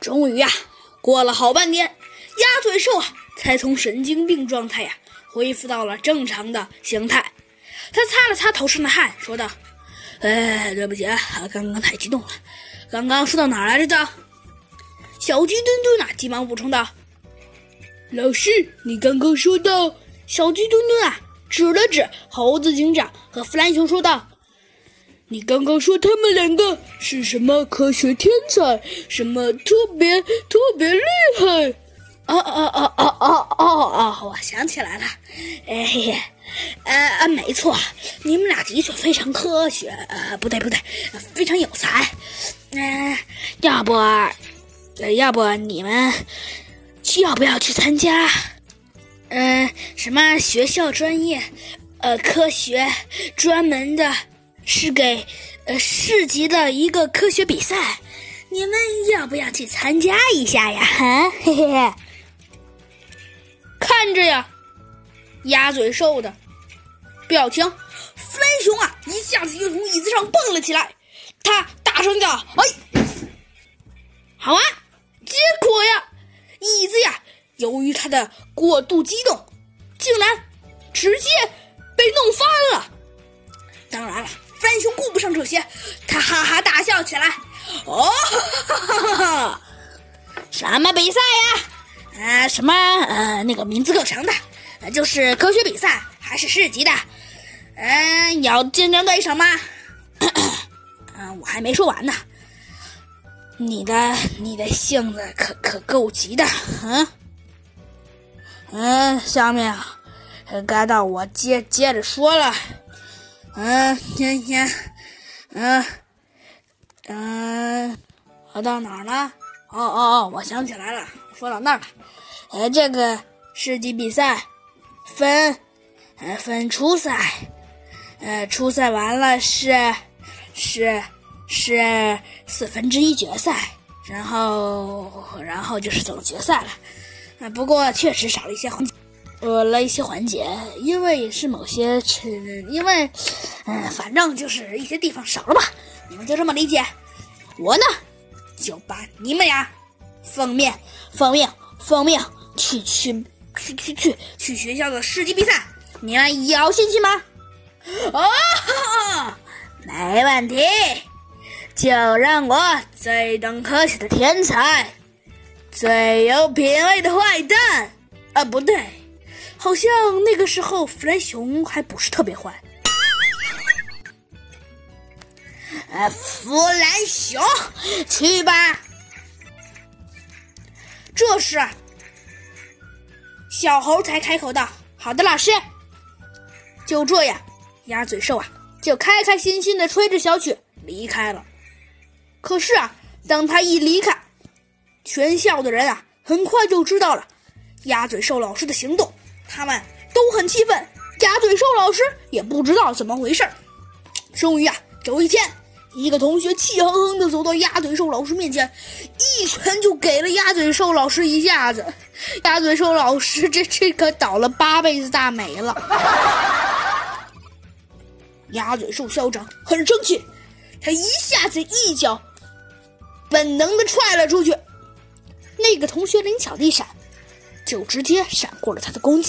终于呀，过了好半天，鸭嘴兽啊才从神经病状态呀恢复到了正常的形态。他擦了擦头上的汗，说道：“哎，对不起啊，刚刚太激动了。刚刚说到哪儿来着的？”小鸡墩墩啊，急忙补充道：“老师，你刚刚说到……”小鸡墩墩啊，指了指猴子警长和弗兰熊，说道：“你刚刚说他们两个是什么科学天才，什么特别特别厉害？”哦哦哦哦哦哦哦！我想起来了，哎，呃，没错，你们俩的确非常科学，呃，不对不对，非常有才。嗯，要不，呃要不你们要不要去参加？嗯，什么学校专业？呃，科学专门的，是给呃市级的一个科学比赛，你们要不要去参加一下呀？哈，嘿嘿嘿。看着呀，鸭嘴兽的表情，飞熊啊，一下子就从椅子上蹦了起来。他大声叫：“哎，好啊！”结果呀，椅子呀，由于他的过度激动，竟然直接被弄翻了。当然了，弗兰熊顾不上这些，他哈哈大笑起来。哦，哈哈哈哈！什么比赛呀？呃，什么呃，那个名字够长的，就是科学比赛，还是市级的。嗯，有竞争对手吗？嗯，我还没说完呢。你的你的性子可可够急的，嗯嗯，下面该到我接接着说了。嗯，天天，嗯嗯，我到哪儿了？哦哦哦，我想起来了，说到那儿了。呃，这个世纪比赛分呃分初赛，呃初赛完了是是是四分之一决赛，然后然后就是总决赛了。啊，不过确实少了一些环节，呃了一些环节，因为也是某些因为嗯反正就是一些地方少了吧，你们就这么理解。我呢就把你们俩奉命奉命奉命。去去去去去去学校的世级比赛，你们有兴趣吗？哦，没问题，就让我最懂科学的天才，最有品味的坏蛋啊，不对，好像那个时候弗兰熊还不是特别坏。呃，弗兰熊，去吧。这时。小猴才开口道：“好的，老师。”就这样，鸭嘴兽啊，就开开心心的吹着小曲离开了。可是啊，当他一离开，全校的人啊，很快就知道了鸭嘴兽老师的行动，他们都很气愤。鸭嘴兽老师也不知道怎么回事终于啊，有一天。一个同学气哼哼的走到鸭嘴兽老师面前，一拳就给了鸭嘴兽老师一下子。鸭嘴兽老师这这可倒了八辈子大霉了。鸭嘴兽校长很生气，他一下子一脚本能的踹了出去。那个同学灵巧一闪，就直接闪过了他的攻击。